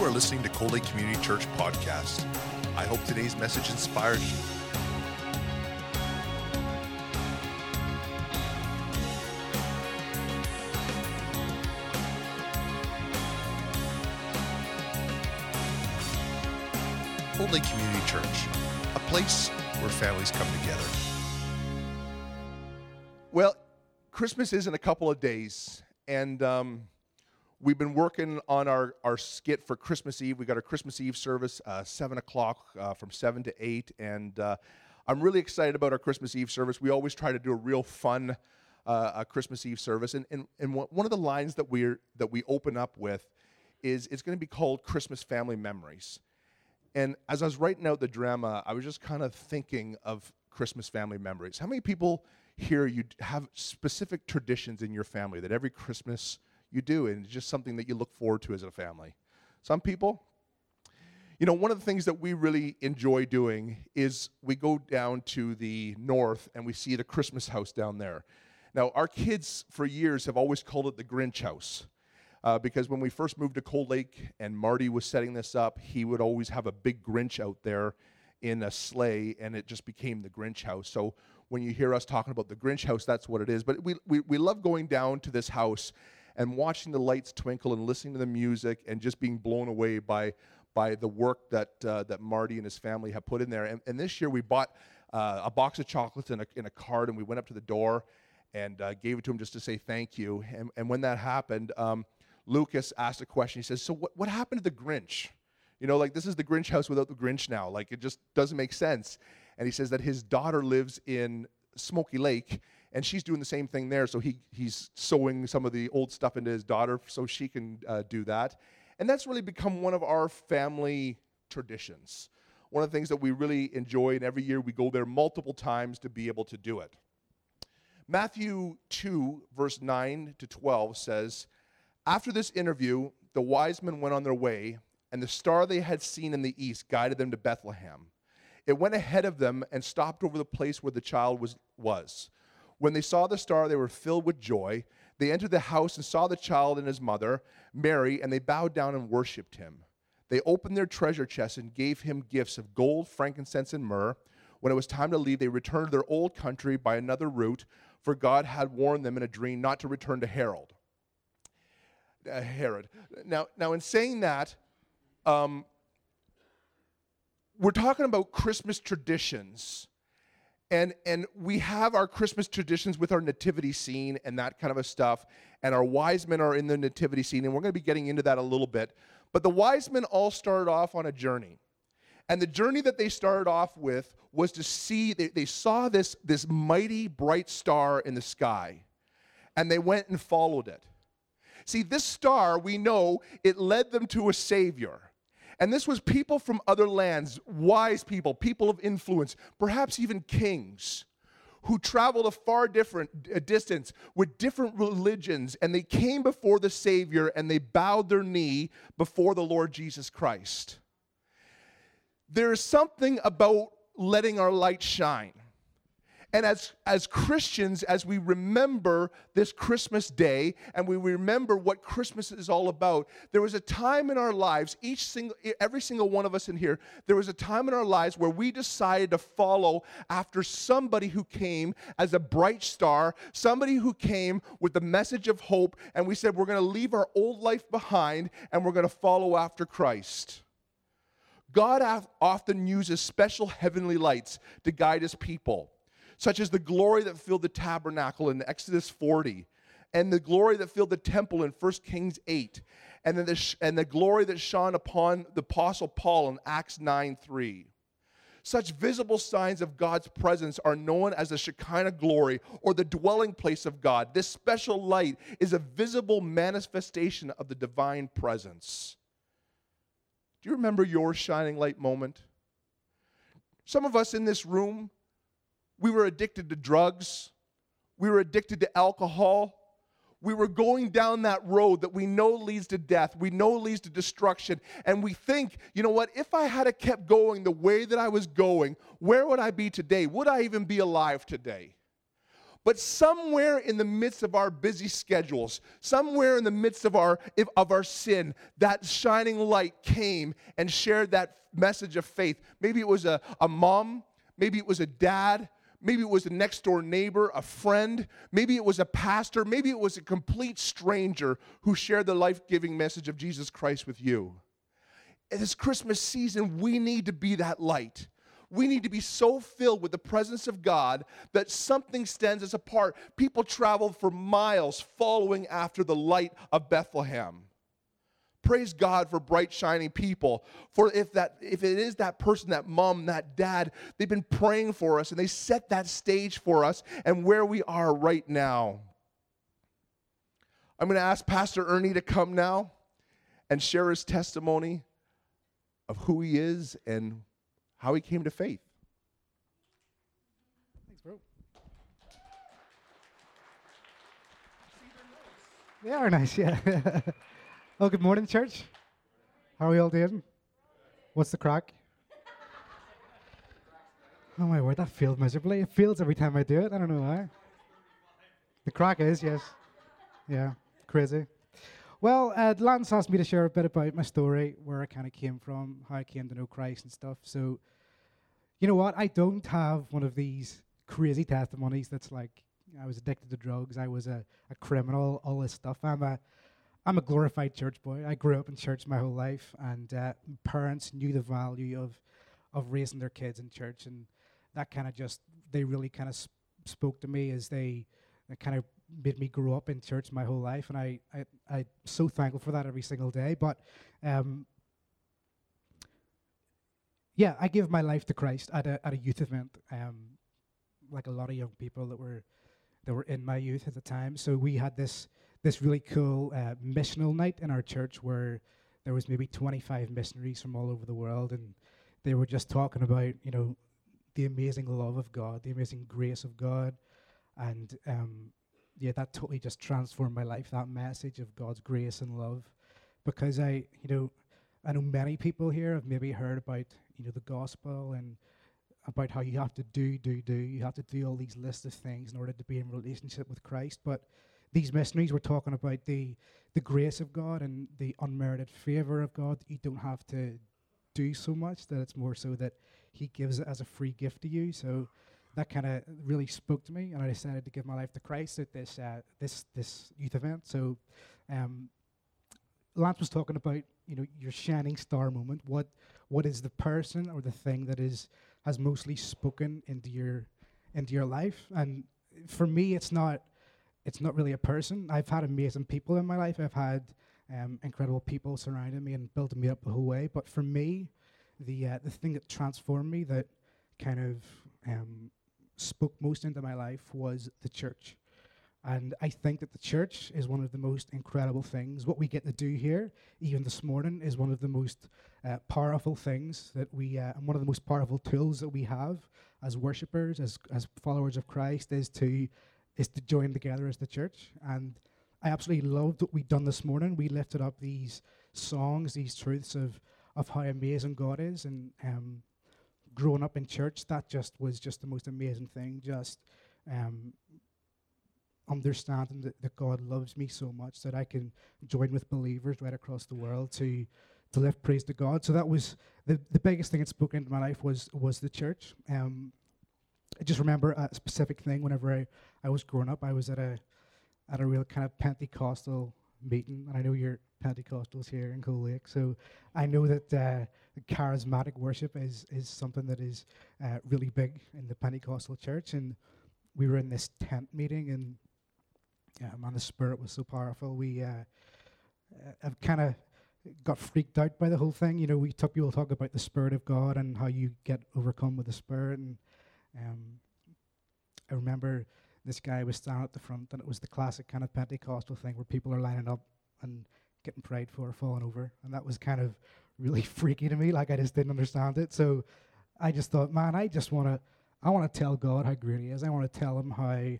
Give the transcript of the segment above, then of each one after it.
You are listening to Cold Lake Community Church podcast. I hope today's message inspires you. Cold Lake Community Church, a place where families come together. Well, Christmas is in a couple of days, and um, we've been working on our, our skit for Christmas Eve. We got our Christmas Eve service, uh, 7 o'clock uh, from 7 to 8, and uh, I'm really excited about our Christmas Eve service. We always try to do a real fun uh, Christmas Eve service, and, and, and one of the lines that, we're, that we open up with is it's going to be called Christmas Family Memories. And as I was writing out the drama, I was just kind of thinking of Christmas family memories. How many people here you have specific traditions in your family that every Christmas you do, and it's just something that you look forward to as a family? Some people, you know, one of the things that we really enjoy doing is we go down to the north and we see the Christmas house down there. Now, our kids for years have always called it the Grinch house uh, because when we first moved to Cold Lake and Marty was setting this up, he would always have a big Grinch out there in a sleigh, and it just became the Grinch house. So when you hear us talking about the Grinch house, that's what it is. But we, we, we love going down to this house and watching the lights twinkle and listening to the music and just being blown away by, by the work that, uh, that Marty and his family have put in there. And, and this year we bought uh, a box of chocolates in a, a card, and we went up to the door and uh, gave it to him just to say thank you. And, and when that happened, um, Lucas asked a question. He says, So what, what happened to the Grinch? You know, like this is the Grinch house without the Grinch now. Like it just doesn't make sense. And he says that his daughter lives in Smoky Lake and she's doing the same thing there. So he, he's sewing some of the old stuff into his daughter so she can uh, do that. And that's really become one of our family traditions. One of the things that we really enjoy, and every year we go there multiple times to be able to do it. Matthew 2, verse 9 to 12 says, after this interview, the wise men went on their way, and the star they had seen in the east guided them to Bethlehem. It went ahead of them and stopped over the place where the child was. was. When they saw the star, they were filled with joy. They entered the house and saw the child and his mother, Mary, and they bowed down and worshiped him. They opened their treasure chests and gave him gifts of gold, frankincense, and myrrh. When it was time to leave, they returned to their old country by another route, for God had warned them in a dream not to return to Herod uh, Herod. Now, now, in saying that, um, we're talking about Christmas traditions. And, and we have our Christmas traditions with our nativity scene and that kind of a stuff. And our wise men are in the nativity scene, and we're going to be getting into that a little bit. But the wise men all started off on a journey. And the journey that they started off with was to see, they, they saw this, this mighty bright star in the sky. And they went and followed it. See, this star, we know, it led them to a Savior. And this was people from other lands, wise people, people of influence, perhaps even kings, who traveled a far different a distance with different religions, and they came before the Savior and they bowed their knee before the Lord Jesus Christ. There is something about letting our light shine. And as, as Christians, as we remember this Christmas day and we remember what Christmas is all about, there was a time in our lives, each single, every single one of us in here, there was a time in our lives where we decided to follow after somebody who came as a bright star, somebody who came with the message of hope, and we said, we're going to leave our old life behind and we're going to follow after Christ. God often uses special heavenly lights to guide his people such as the glory that filled the tabernacle in Exodus 40, and the glory that filled the temple in 1 Kings 8, and, then the, and the glory that shone upon the Apostle Paul in Acts 9 3. Such visible signs of God's presence are known as the Shekinah glory or the dwelling place of God. This special light is a visible manifestation of the divine presence. Do you remember your shining light moment? Some of us in this room we were addicted to drugs. We were addicted to alcohol. We were going down that road that we know leads to death, we know leads to destruction. And we think, you know what, if I had kept going the way that I was going, where would I be today? Would I even be alive today? But somewhere in the midst of our busy schedules, somewhere in the midst of our, of our sin, that shining light came and shared that message of faith. Maybe it was a, a mom, maybe it was a dad, maybe it was a next door neighbor, a friend, maybe it was a pastor, maybe it was a complete stranger who shared the life giving message of Jesus Christ with you. In this Christmas season, we need to be that light we need to be so filled with the presence of God that something stands us apart. People travel for miles following after the light of Bethlehem. Praise God for bright shining people. For if that if it is that person, that mom, that dad, they've been praying for us and they set that stage for us and where we are right now. I'm going to ask Pastor Ernie to come now and share his testimony of who he is and how he came to faith. Thanks, bro. They are nice, yeah. oh, good morning, church. How are we all doing? What's the crack? Oh my word, that failed miserably. It fails every time I do it. I don't know why. The crack is, yes. Yeah, crazy. Well, uh, Lance asked me to share a bit about my story, where I kind of came from, how I came to know Christ and stuff. So you know what? I don't have one of these crazy testimonies that's like I was addicted to drugs, I was a, a criminal, all this stuff. I'm a I'm a glorified church boy. I grew up in church my whole life, and uh, parents knew the value of of raising their kids in church, and that kind of just they really kind of sp- spoke to me as they, kind of made me grow up in church my whole life, and I I I'm so thankful for that every single day. But um, yeah, I gave my life to Christ at a at a youth event, um, like a lot of young people that were that were in my youth at the time. So we had this this really cool uh, missional night in our church where there was maybe 25 missionaries from all over the world, and they were just talking about you know the amazing love of God, the amazing grace of God, and um, yeah, that totally just transformed my life. That message of God's grace and love, because I you know I know many people here have maybe heard about you know the gospel and about how you have to do, do, do. You have to do all these lists of things in order to be in relationship with Christ. But these missionaries were talking about the the grace of God and the unmerited favor of God. You don't have to do so much. That it's more so that He gives it as a free gift to you. So that kind of really spoke to me, and I decided to give my life to Christ at this uh, this this youth event. So. Um, Lance was talking about you know your shining star moment. What what is the person or the thing that is has mostly spoken into your into your life? And for me, it's not it's not really a person. I've had amazing people in my life. I've had um, incredible people surrounding me and building me up the whole way. But for me, the uh, the thing that transformed me, that kind of um, spoke most into my life, was the church. And I think that the church is one of the most incredible things. What we get to do here, even this morning, is one of the most uh, powerful things that we, uh, and one of the most powerful tools that we have as worshippers, as as followers of Christ, is to is to join together as the church. And I absolutely loved what we'd done this morning. We lifted up these songs, these truths of of how amazing God is, and um, growing up in church, that just was just the most amazing thing. Just um, understanding that, that God loves me so much that I can join with believers right across the world to to lift praise to God. So that was the, the biggest thing that spoke into my life was was the church. Um, I just remember a specific thing whenever I, I was growing up. I was at a at a real kind of Pentecostal meeting, and I know you're Pentecostals here in Cold Lake, so I know that uh, charismatic worship is is something that is uh, really big in the Pentecostal church. And we were in this tent meeting, and yeah, man, the spirit was so powerful. We uh, uh have kind of got freaked out by the whole thing. You know, we talk, people talk about the spirit of God and how you get overcome with the spirit. And um, I remember this guy was standing at the front, and it was the classic kind of Pentecostal thing where people are lining up and getting prayed for, falling over, and that was kind of really freaky to me. Like I just didn't understand it. So I just thought, man, I just want to, I want to tell God how great He is. I want to tell Him how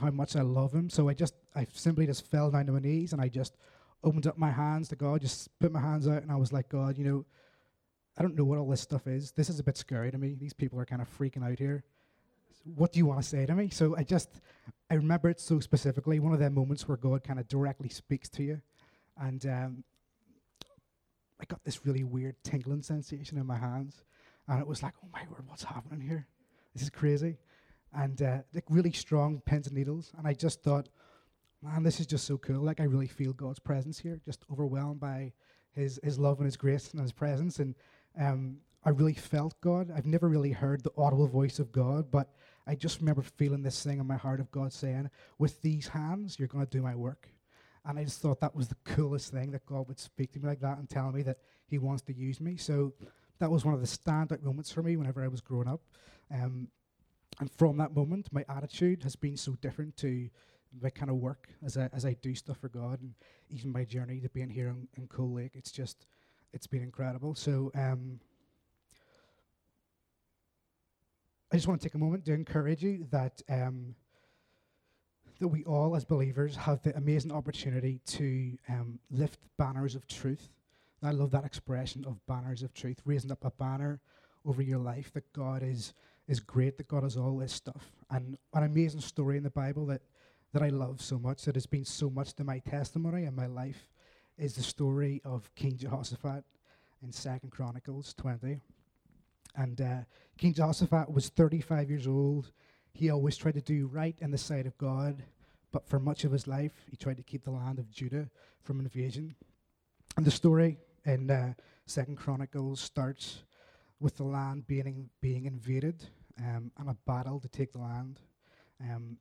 how much I love him. So I just, I simply just fell down to my knees and I just opened up my hands to God, just put my hands out, and I was like, God, you know, I don't know what all this stuff is. This is a bit scary to me. These people are kind of freaking out here. What do you want to say to me? So I just, I remember it so specifically. One of them moments where God kind of directly speaks to you, and um, I got this really weird tingling sensation in my hands, and it was like, oh my word, what's happening here? This is crazy, and uh, like really strong pins and needles. And I just thought, man, this is just so cool. Like I really feel God's presence here, just overwhelmed by His His love and His grace and His presence, and um, I really felt God. I've never really heard the audible voice of God, but I just remember feeling this thing in my heart of God saying, With these hands, you're going to do my work. And I just thought that was the coolest thing that God would speak to me like that and tell me that He wants to use me. So that was one of the standout moments for me whenever I was growing up. Um, and from that moment, my attitude has been so different to my kind of work as I, as I do stuff for God and even my journey to being here in, in Lake. It's just, it's been incredible. So, um, I just want to take a moment to encourage you that um, that we all, as believers, have the amazing opportunity to um, lift banners of truth. And I love that expression of banners of truth, raising up a banner over your life that God is is great, that God has all this stuff. And an amazing story in the Bible that that I love so much, that has been so much to my testimony and my life, is the story of King Jehoshaphat in Second Chronicles 20. And uh, King Jehoshaphat was 35 years old. He always tried to do right in the sight of God, but for much of his life, he tried to keep the land of Judah from invasion. And the story in uh, Second Chronicles starts with the land being being invaded um, and a battle to take the land. Um,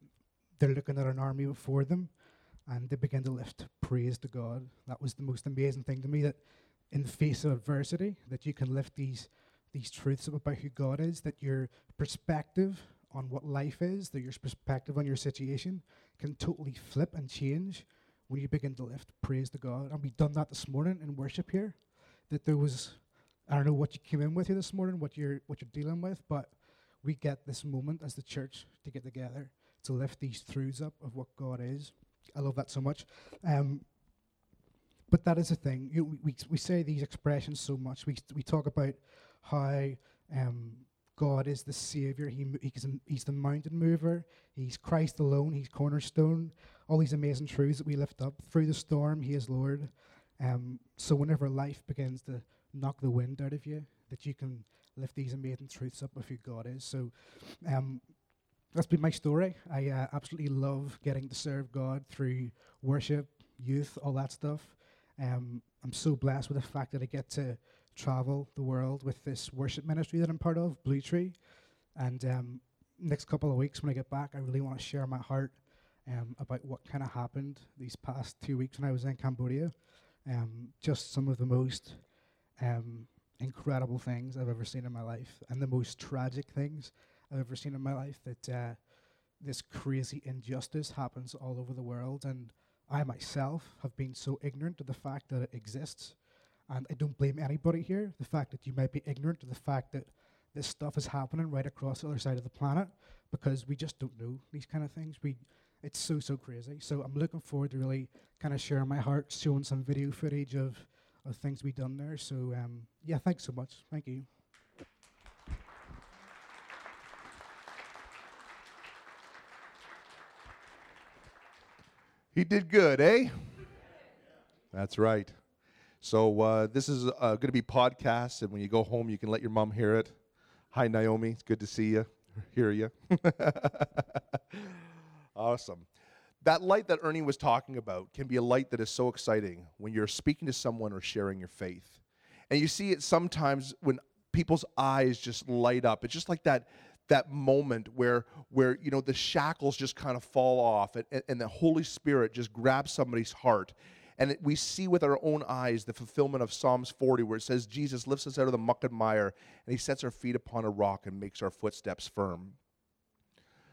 they're looking at an army before them, and they begin to lift praise to God. That was the most amazing thing to me. That in the face of adversity, that you can lift these these truths about who God is, that your perspective on what life is, that your perspective on your situation can totally flip and change when you begin to lift praise to God. And we've done that this morning in worship here. That there was, I don't know what you came in with here this morning, what you're what you're dealing with, but we get this moment as the church to get together to lift these truths up of what God is. I love that so much. Um, but that is the thing. You we, we say these expressions so much. We, we talk about how um, God is the Savior. He, he's, he's the mountain mover. He's Christ alone. He's cornerstone. All these amazing truths that we lift up. Through the storm, He is Lord. Um, so whenever life begins to knock the wind out of you, that you can lift these amazing truths up of who God is. So um, that's been my story. I uh, absolutely love getting to serve God through worship, youth, all that stuff. Um, I'm so blessed with the fact that I get to travel the world with this worship ministry that I'm part of, Blue Tree. And um, next couple of weeks when I get back, I really want to share my heart um, about what kind of happened these past two weeks when I was in Cambodia. Um, just some of the most um, incredible things I've ever seen in my life, and the most tragic things I've ever seen in my life. That uh, this crazy injustice happens all over the world, and I myself have been so ignorant to the fact that it exists and I don't blame anybody here. The fact that you might be ignorant to the fact that this stuff is happening right across the other side of the planet because we just don't know these kind of things. We, it's so so crazy. So I'm looking forward to really kind of sharing my heart, showing some video footage of of things we've done there. So um, yeah, thanks so much. Thank you. He did good, eh? That's right. So uh, this is uh, going to be podcast, and when you go home, you can let your mom hear it. Hi, Naomi. It's good to see you, hear you. awesome. That light that Ernie was talking about can be a light that is so exciting when you're speaking to someone or sharing your faith. And you see it sometimes when people's eyes just light up. It's just like that that moment where where you know the shackles just kind of fall off and, and the Holy Spirit just grabs somebody's heart and we see with our own eyes the fulfillment of Psalms 40, where it says, Jesus lifts us out of the muck and mire, and he sets our feet upon a rock and makes our footsteps firm.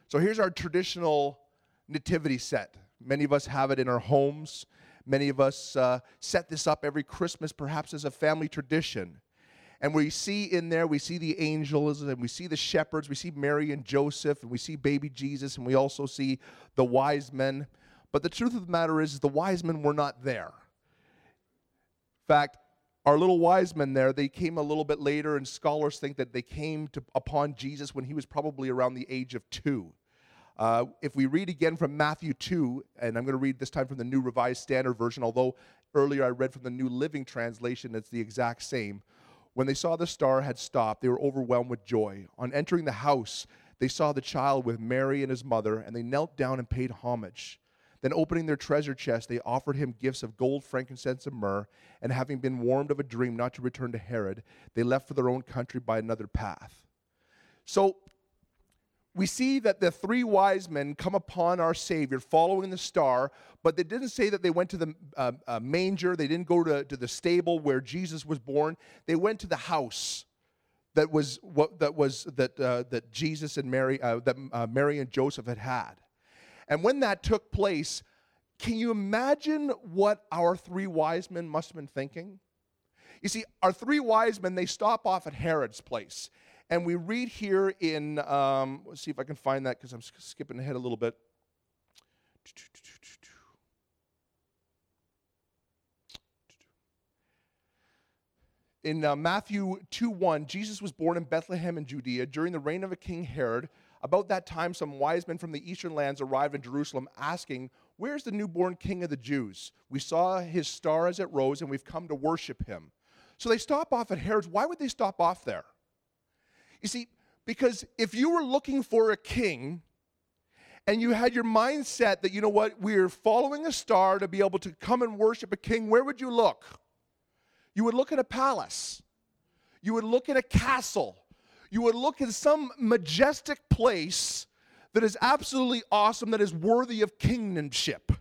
So here's our traditional nativity set. Many of us have it in our homes. Many of us uh, set this up every Christmas, perhaps as a family tradition. And we see in there, we see the angels and we see the shepherds, we see Mary and Joseph, and we see baby Jesus, and we also see the wise men. But the truth of the matter is, the wise men were not there. In fact, our little wise men there, they came a little bit later, and scholars think that they came to, upon Jesus when he was probably around the age of two. Uh, if we read again from Matthew 2, and I'm going to read this time from the New Revised Standard Version, although earlier I read from the New Living Translation, it's the exact same. When they saw the star had stopped, they were overwhelmed with joy. On entering the house, they saw the child with Mary and his mother, and they knelt down and paid homage. Then, opening their treasure chest, they offered him gifts of gold, frankincense, and myrrh. And having been warned of a dream not to return to Herod, they left for their own country by another path. So, we see that the three wise men come upon our Savior following the star, but they didn't say that they went to the uh, uh, manger. They didn't go to, to the stable where Jesus was born. They went to the house that was what that was that uh, that Jesus and Mary uh, that uh, Mary and Joseph had had. And when that took place, can you imagine what our three wise men must have been thinking? You see, our three wise men, they stop off at Herod's place. And we read here in, um, let's see if I can find that because I'm skipping ahead a little bit. In uh, Matthew 2 1, Jesus was born in Bethlehem in Judea during the reign of a king Herod about that time, some wise men from the eastern lands arrived in Jerusalem asking, Where's the newborn king of the Jews? We saw his star as it rose, and we've come to worship him. So they stop off at Herod's. Why would they stop off there? You see, because if you were looking for a king, and you had your mindset that, you know what, we're following a star to be able to come and worship a king, where would you look? You would look at a palace. You would look at a castle you would look in some majestic place that is absolutely awesome, that is worthy of kingdomship.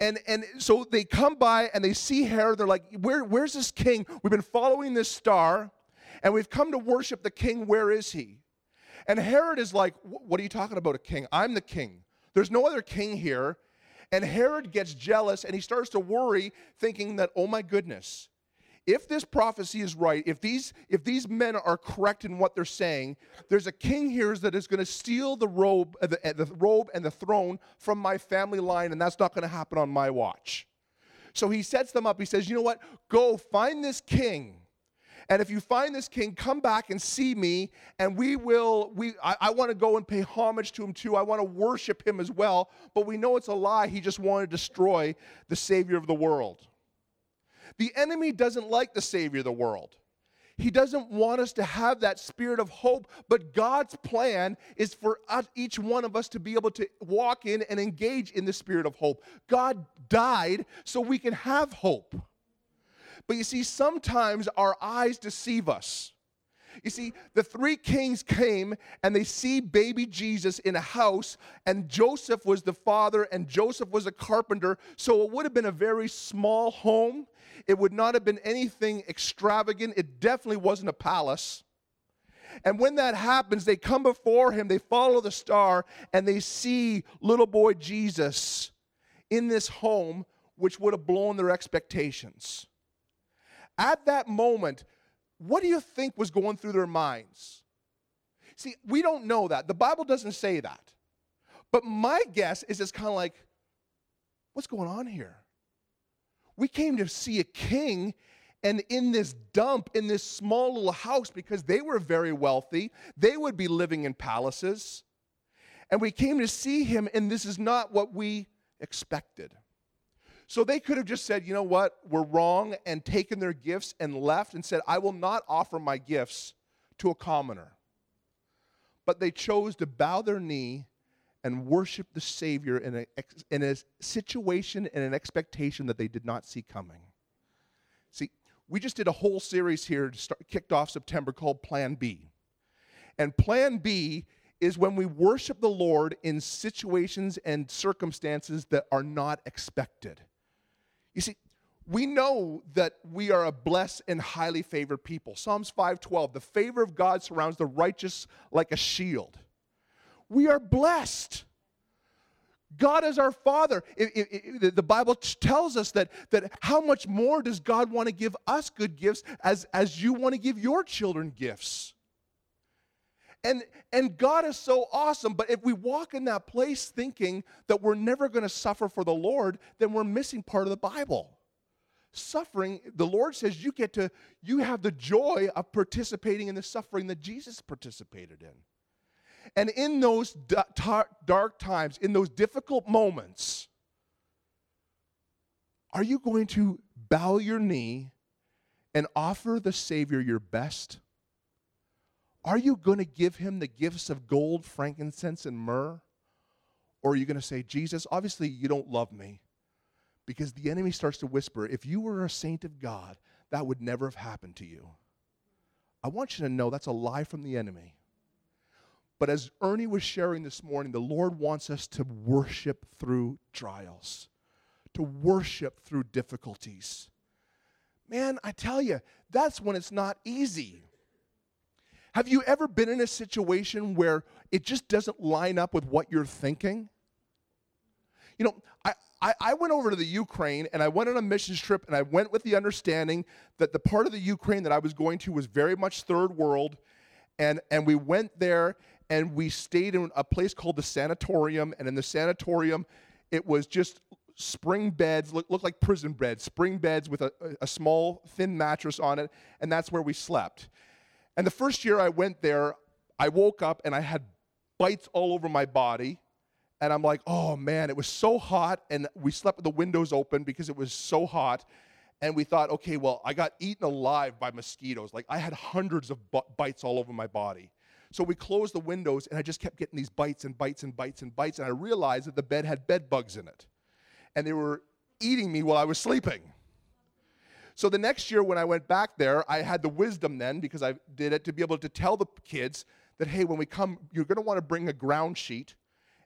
And, and so they come by and they see Herod. They're like, Where, Where's this king? We've been following this star and we've come to worship the king. Where is he? And Herod is like, What are you talking about, a king? I'm the king. There's no other king here. And Herod gets jealous and he starts to worry, thinking that, Oh my goodness, if this prophecy is right, if these, if these men are correct in what they're saying, there's a king here that is going to steal the robe, uh, the, uh, the robe and the throne from my family line, and that's not going to happen on my watch. So he sets them up. He says, You know what? Go find this king. And if you find this king, come back and see me, and we will. We I, I want to go and pay homage to him too. I want to worship him as well. But we know it's a lie. He just wanted to destroy the Savior of the world. The enemy doesn't like the Savior of the world. He doesn't want us to have that spirit of hope, but God's plan is for us, each one of us to be able to walk in and engage in the spirit of hope. God died so we can have hope. But you see, sometimes our eyes deceive us. You see, the three kings came and they see baby Jesus in a house, and Joseph was the father, and Joseph was a carpenter. So it would have been a very small home. It would not have been anything extravagant. It definitely wasn't a palace. And when that happens, they come before him, they follow the star, and they see little boy Jesus in this home, which would have blown their expectations. At that moment, what do you think was going through their minds? See, we don't know that. The Bible doesn't say that. But my guess is it's kind of like, what's going on here? We came to see a king, and in this dump, in this small little house, because they were very wealthy, they would be living in palaces. And we came to see him, and this is not what we expected. So they could have just said, you know what, we're wrong, and taken their gifts and left and said, I will not offer my gifts to a commoner. But they chose to bow their knee and worship the Savior in a, in a situation and an expectation that they did not see coming. See, we just did a whole series here, start, kicked off September, called Plan B. And Plan B is when we worship the Lord in situations and circumstances that are not expected. You see, we know that we are a blessed and highly favored people. Psalms 5:12, the favor of God surrounds the righteous like a shield we are blessed. God is our Father. It, it, it, the Bible tells us that, that how much more does God want to give us good gifts as, as you want to give your children gifts? And, and God is so awesome, but if we walk in that place thinking that we're never going to suffer for the Lord, then we're missing part of the Bible. suffering, the Lord says you get to, you have the joy of participating in the suffering that Jesus participated in. And in those dark times, in those difficult moments, are you going to bow your knee and offer the Savior your best? Are you going to give him the gifts of gold, frankincense, and myrrh? Or are you going to say, Jesus, obviously you don't love me? Because the enemy starts to whisper, if you were a saint of God, that would never have happened to you. I want you to know that's a lie from the enemy. But as Ernie was sharing this morning, the Lord wants us to worship through trials, to worship through difficulties. Man, I tell you, that's when it's not easy. Have you ever been in a situation where it just doesn't line up with what you're thinking? You know, I, I, I, went over to the Ukraine and I went on a missions trip and I went with the understanding that the part of the Ukraine that I was going to was very much third world. And, and we went there and we stayed in a place called the sanatorium. And in the sanatorium, it was just spring beds, look, look like prison beds, spring beds with a, a small, thin mattress on it. And that's where we slept. And the first year I went there, I woke up and I had bites all over my body. And I'm like, oh man, it was so hot. And we slept with the windows open because it was so hot. And we thought, okay, well, I got eaten alive by mosquitoes. Like I had hundreds of bites all over my body. So we closed the windows and I just kept getting these bites and bites and bites and bites. And I realized that the bed had bed bugs in it. And they were eating me while I was sleeping. So the next year when I went back there, I had the wisdom then, because I did it, to be able to tell the kids that, hey, when we come, you're going to want to bring a ground sheet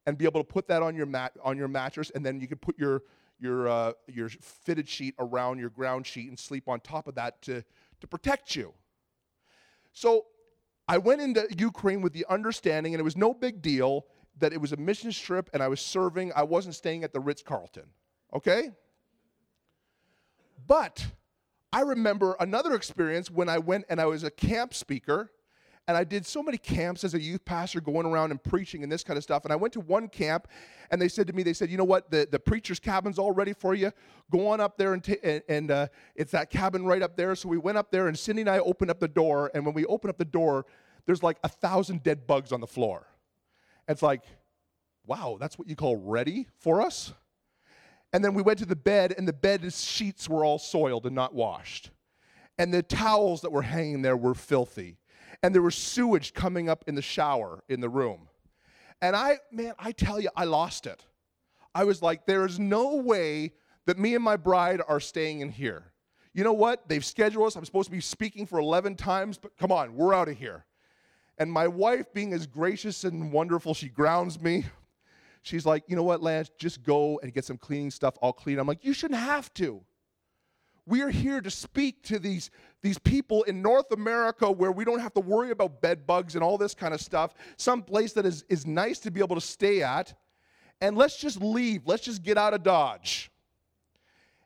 and be able to put that on your mat on your mattress, and then you can put your your uh, your fitted sheet around your ground sheet and sleep on top of that to to protect you. So I went into Ukraine with the understanding, and it was no big deal that it was a mission trip, and I was serving. I wasn't staying at the Ritz Carlton. Okay. But I remember another experience when I went and I was a camp speaker. And I did so many camps as a youth pastor going around and preaching and this kind of stuff. And I went to one camp and they said to me, they said, you know what, the, the preacher's cabin's all ready for you. Go on up there and, t- and, and uh, it's that cabin right up there. So we went up there and Cindy and I opened up the door. And when we opened up the door, there's like a thousand dead bugs on the floor. It's like, wow, that's what you call ready for us? And then we went to the bed, and the bed sheets were all soiled and not washed. And the towels that were hanging there were filthy. And there was sewage coming up in the shower in the room. And I, man, I tell you, I lost it. I was like, there is no way that me and my bride are staying in here. You know what? They've scheduled us. I'm supposed to be speaking for 11 times, but come on, we're out of here. And my wife, being as gracious and wonderful, she grounds me. She's like, you know what, Lance, just go and get some cleaning stuff. I'll clean. I'm like, you shouldn't have to. We are here to speak to these, these people in North America where we don't have to worry about bed bugs and all this kind of stuff. Some place that is, is nice to be able to stay at. And let's just leave. Let's just get out of Dodge.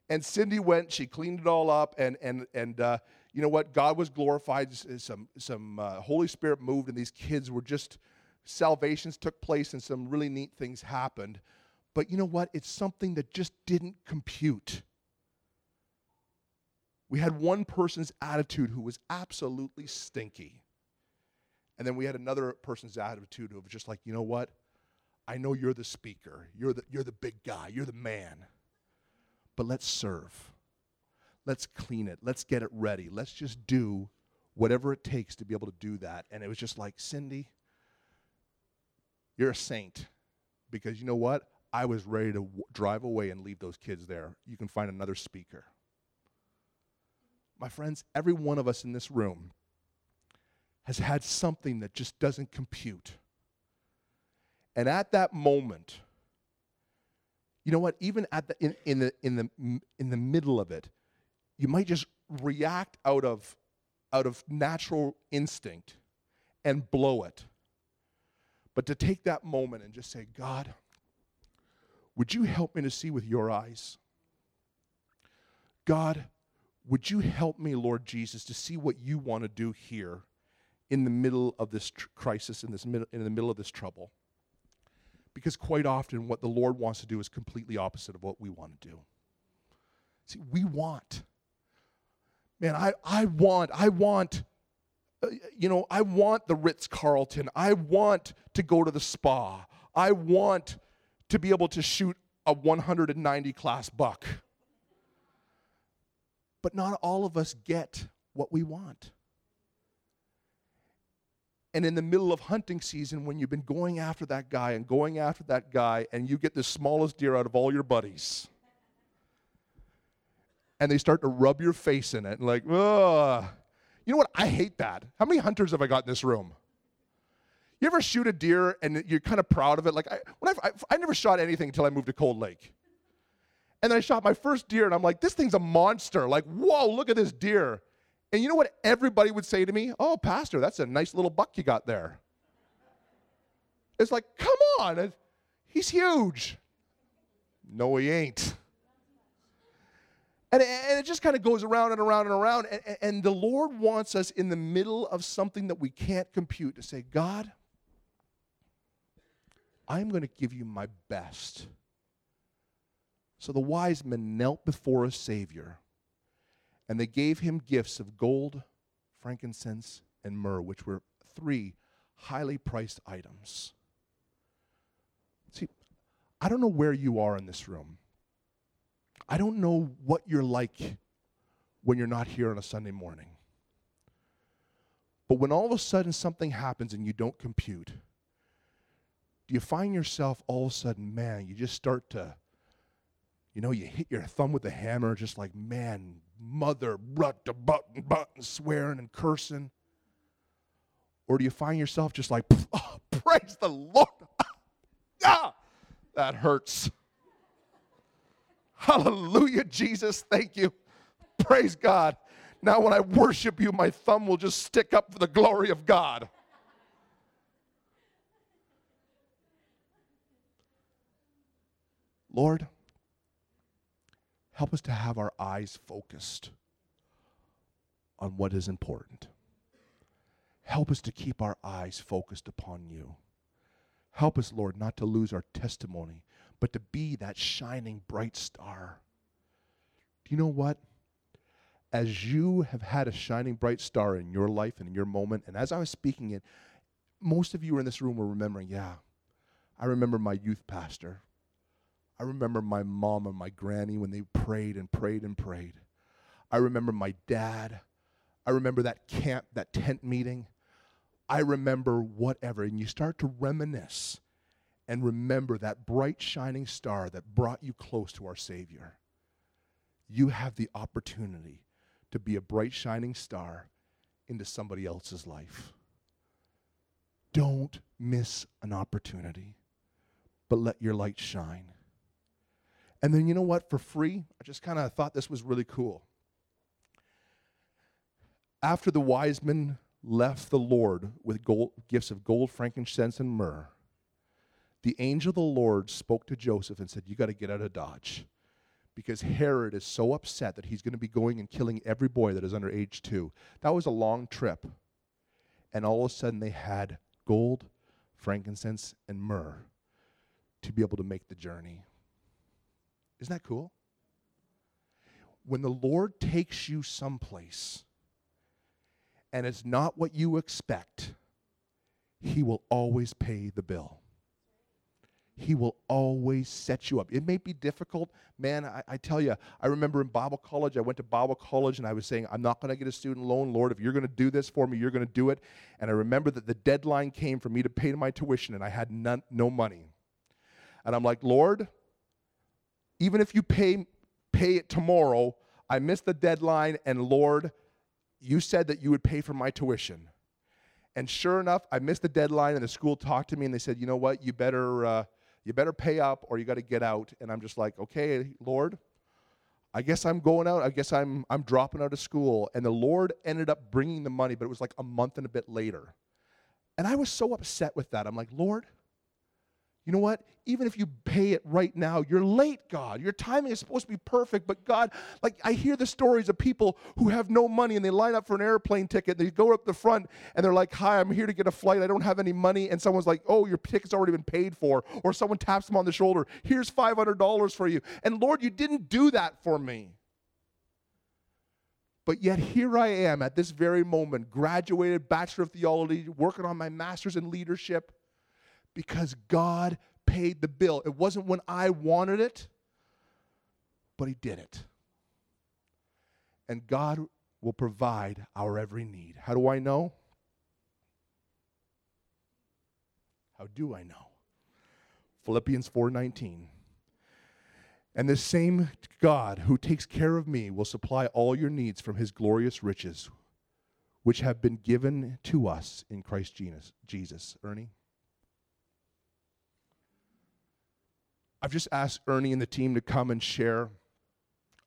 And Cindy went, she cleaned it all up, and, and, and uh, you know what? God was glorified. Some, some uh, Holy Spirit moved, and these kids were just salvations took place and some really neat things happened. But you know what? It's something that just didn't compute. We had one person's attitude who was absolutely stinky. And then we had another person's attitude who was just like, you know what? I know you're the speaker. You're the, you're the big guy. You're the man. But let's serve. Let's clean it. Let's get it ready. Let's just do whatever it takes to be able to do that. And it was just like, Cindy, you're a saint. Because you know what? I was ready to w- drive away and leave those kids there. You can find another speaker. My friends, every one of us in this room has had something that just doesn't compute. And at that moment, you know what? Even at the in, in the in the in the middle of it, you might just react out of out of natural instinct and blow it. But to take that moment and just say, God, would you help me to see with your eyes? God, would you help me, Lord Jesus, to see what you want to do here in the middle of this tr- crisis, in, this mid- in the middle of this trouble? Because quite often, what the Lord wants to do is completely opposite of what we want to do. See, we want man, I, I want, I want, uh, you know, I want the Ritz Carlton. I want to go to the spa. I want to be able to shoot a 190 class buck. But not all of us get what we want. And in the middle of hunting season, when you've been going after that guy and going after that guy, and you get the smallest deer out of all your buddies, and they start to rub your face in it, and like, ugh. You know what? I hate that. How many hunters have I got in this room? You ever shoot a deer and you're kind of proud of it? Like, I, when I, I, I never shot anything until I moved to Cold Lake. And then I shot my first deer, and I'm like, this thing's a monster. Like, whoa, look at this deer. And you know what everybody would say to me? Oh, Pastor, that's a nice little buck you got there. It's like, come on, he's huge. No, he ain't. And it, and it just kind of goes around and around and around. And, and the Lord wants us in the middle of something that we can't compute to say, God, I'm going to give you my best. So the wise men knelt before a Savior and they gave him gifts of gold, frankincense, and myrrh, which were three highly priced items. See, I don't know where you are in this room. I don't know what you're like when you're not here on a Sunday morning. But when all of a sudden something happens and you don't compute, do you find yourself all of a sudden, man, you just start to, you know, you hit your thumb with a hammer, just like, man, mother, rut, button, button, swearing and cursing? Or do you find yourself just like, oh, praise the Lord? ah, that hurts. Hallelujah, Jesus, thank you. Praise God. Now, when I worship you, my thumb will just stick up for the glory of God. Lord, Help us to have our eyes focused on what is important. Help us to keep our eyes focused upon you. Help us, Lord, not to lose our testimony, but to be that shining bright star. Do you know what? As you have had a shining bright star in your life and in your moment, and as I was speaking it, most of you in this room were remembering, yeah, I remember my youth pastor I remember my mom and my granny when they prayed and prayed and prayed. I remember my dad. I remember that camp, that tent meeting. I remember whatever. And you start to reminisce and remember that bright, shining star that brought you close to our Savior. You have the opportunity to be a bright, shining star into somebody else's life. Don't miss an opportunity, but let your light shine. And then you know what? For free, I just kind of thought this was really cool. After the wise men left the Lord with gold, gifts of gold, frankincense, and myrrh, the angel of the Lord spoke to Joseph and said, You got to get out of Dodge because Herod is so upset that he's going to be going and killing every boy that is under age two. That was a long trip. And all of a sudden, they had gold, frankincense, and myrrh to be able to make the journey. Isn't that cool? When the Lord takes you someplace and it's not what you expect, He will always pay the bill. He will always set you up. It may be difficult. Man, I, I, tell you, I remember in Bible college, I went to Bible college and I was saying, I'm not going to get a student loan. Lord, if you're going to do this for me, you're going to do it. And I remember that the deadline came for me to pay my tuition and I had none, no money. And I'm like, Lord, even if you pay, pay it tomorrow, I missed the deadline, and Lord, you said that you would pay for my tuition. And sure enough, I missed the deadline, and the school talked to me, and they said, you know what, you better, uh, you better pay up or you got to get out. And I'm just like, okay, Lord, I guess I'm going out. I guess I'm, I'm dropping out of school. And the Lord ended up bringing the money, but it was like a month and a bit later. And I was so upset with that. I'm like, Lord, you know what? Even if you pay it right now, you're late, God. Your timing is supposed to be perfect, but God, like I hear the stories of people who have no money and they line up for an airplane ticket. They go up the front and they're like, Hi, I'm here to get a flight. I don't have any money. And someone's like, Oh, your ticket's already been paid for. Or someone taps them on the shoulder, Here's $500 for you. And Lord, you didn't do that for me. But yet here I am at this very moment, graduated, Bachelor of Theology, working on my master's in leadership because God paid the bill. It wasn't when I wanted it, but He did it. And God will provide our every need. How do I know? How do I know? Philippians 4:19. And the same God who takes care of me will supply all your needs from his glorious riches, which have been given to us in Christ. Jesus. Ernie? I've just asked Ernie and the team to come and share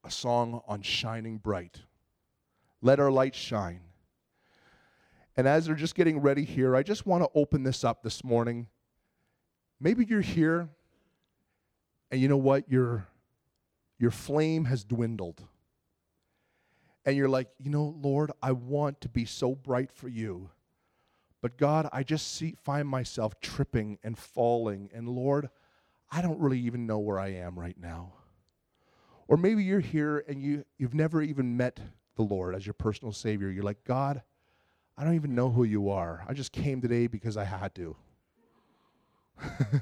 a song on Shining Bright. Let our light shine. And as they're just getting ready here, I just want to open this up this morning. Maybe you're here and you know what? Your, your flame has dwindled. And you're like, you know, Lord, I want to be so bright for you. But God, I just see, find myself tripping and falling. And Lord, I don't really even know where I am right now. Or maybe you're here and you, you've never even met the Lord as your personal Savior. You're like, God, I don't even know who you are. I just came today because I had to.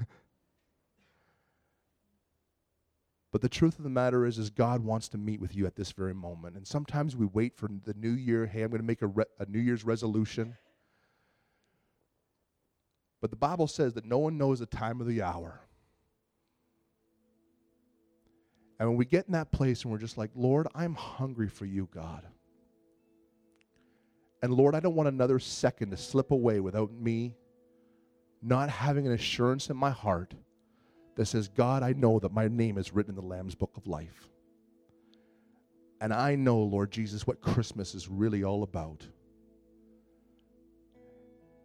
but the truth of the matter is, is God wants to meet with you at this very moment. And sometimes we wait for the new year. Hey, I'm going to make a, re- a New Year's resolution. But the Bible says that no one knows the time of the hour. And when we get in that place and we're just like, Lord, I'm hungry for you, God. And Lord, I don't want another second to slip away without me not having an assurance in my heart that says, God, I know that my name is written in the Lamb's book of life. And I know, Lord Jesus, what Christmas is really all about.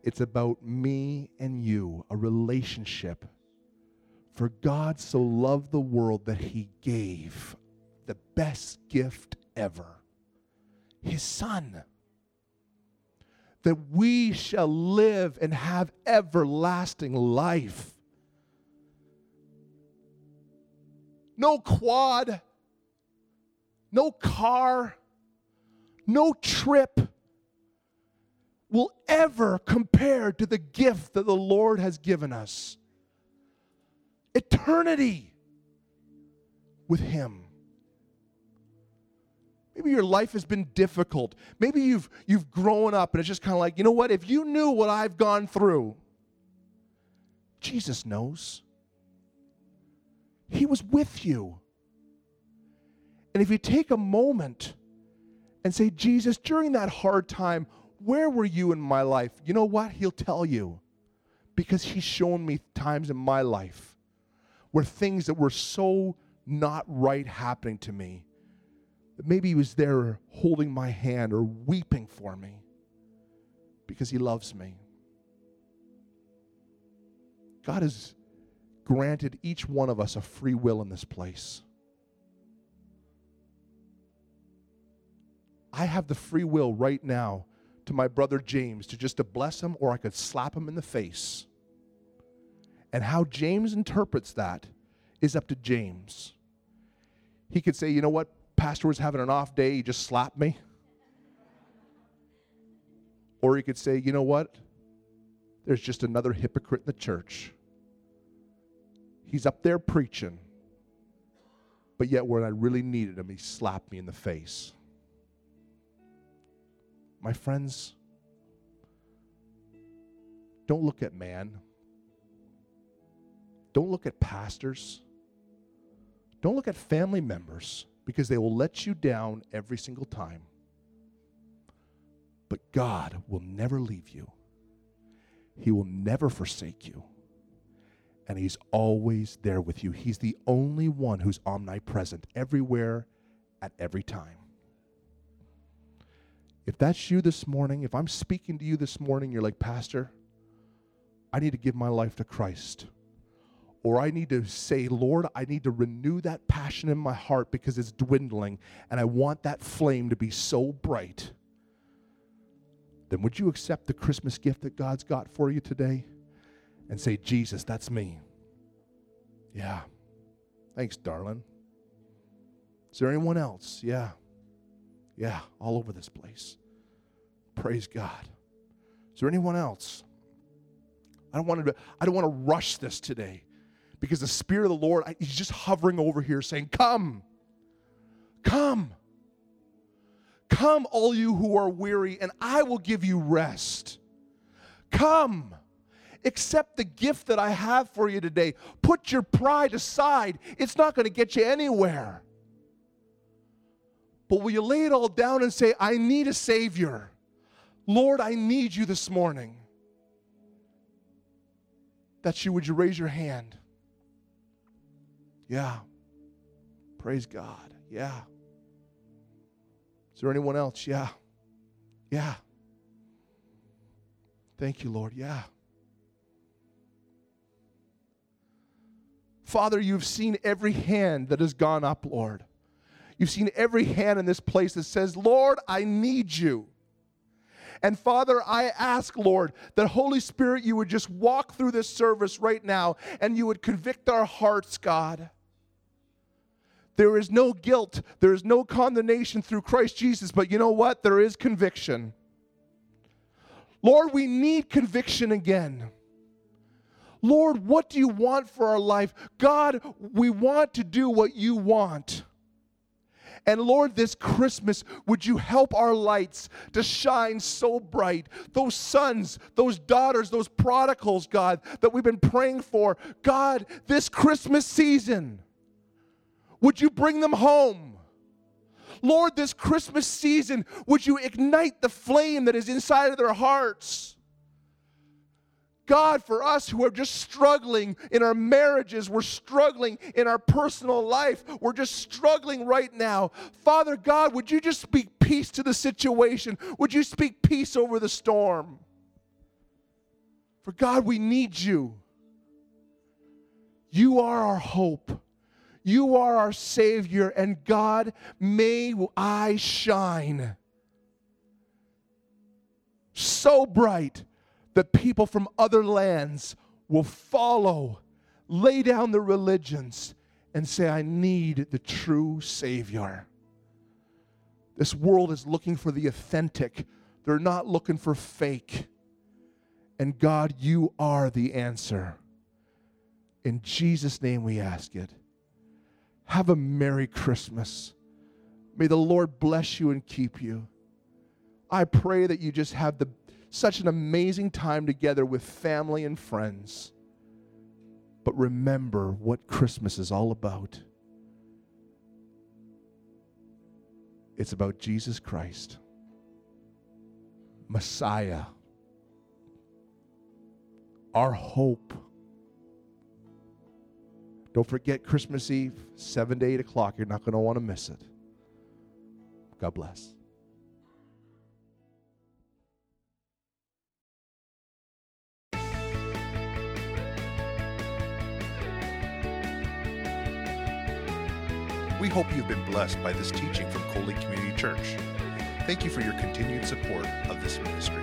It's about me and you, a relationship for God so loved the world that he gave the best gift ever his Son. That we shall live and have everlasting life. No quad, no car, no trip will ever compare to the gift that the Lord has given us eternity with Him. Maybe your life has been difficult. Maybe you've, you've grown up and it's just kind of like, you know what? If you knew what I've gone through, Jesus knows. He was with you. And if you take a moment and say, Jesus, during that hard time, where were you in my life? You know what? He'll tell you because he's shown me times in my life were things that were so not right happening to me. Maybe he was there holding my hand or weeping for me because he loves me. God has granted each one of us a free will in this place. I have the free will right now to my brother James to just to bless him or I could slap him in the face. And how James interprets that is up to James. He could say, you know what, pastor was having an off day, he just slapped me. Or he could say, you know what, there's just another hypocrite in the church. He's up there preaching, but yet when I really needed him, he slapped me in the face. My friends, don't look at man. Don't look at pastors. Don't look at family members because they will let you down every single time. But God will never leave you, He will never forsake you. And He's always there with you. He's the only one who's omnipresent everywhere at every time. If that's you this morning, if I'm speaking to you this morning, you're like, Pastor, I need to give my life to Christ or I need to say, Lord, I need to renew that passion in my heart because it's dwindling and I want that flame to be so bright, then would you accept the Christmas gift that God's got for you today and say, Jesus, that's me? Yeah. Thanks, darling. Is there anyone else? Yeah. Yeah, all over this place. Praise God. Is there anyone else? I don't want to I don't want to rush this today because the spirit of the Lord I, he's just hovering over here saying, "Come. Come. Come all you who are weary and I will give you rest. Come. Accept the gift that I have for you today. Put your pride aside. It's not going to get you anywhere. But will you lay it all down and say, I need a Savior? Lord, I need you this morning. That you would you raise your hand? Yeah. Praise God. Yeah. Is there anyone else? Yeah. Yeah. Thank you, Lord. Yeah. Father, you've seen every hand that has gone up, Lord. You've seen every hand in this place that says, Lord, I need you. And Father, I ask, Lord, that Holy Spirit, you would just walk through this service right now and you would convict our hearts, God. There is no guilt, there is no condemnation through Christ Jesus, but you know what? There is conviction. Lord, we need conviction again. Lord, what do you want for our life? God, we want to do what you want. And Lord, this Christmas, would you help our lights to shine so bright? Those sons, those daughters, those prodigals, God, that we've been praying for. God, this Christmas season, would you bring them home? Lord, this Christmas season, would you ignite the flame that is inside of their hearts? God, for us who are just struggling in our marriages, we're struggling in our personal life, we're just struggling right now. Father God, would you just speak peace to the situation? Would you speak peace over the storm? For God, we need you. You are our hope. You are our Savior, and God, may I shine so bright that people from other lands will follow, lay down their religions, and say, I need the true Savior. This world is looking for the authentic, they're not looking for fake. And God, you are the answer. In Jesus' name we ask it. Have a Merry Christmas. May the Lord bless you and keep you. I pray that you just have the such an amazing time together with family and friends. But remember what Christmas is all about. It's about Jesus Christ, Messiah, our hope. Don't forget Christmas Eve, 7 to 8 o'clock. You're not going to want to miss it. God bless. We hope you've been blessed by this teaching from Coley Community Church. Thank you for your continued support of this ministry.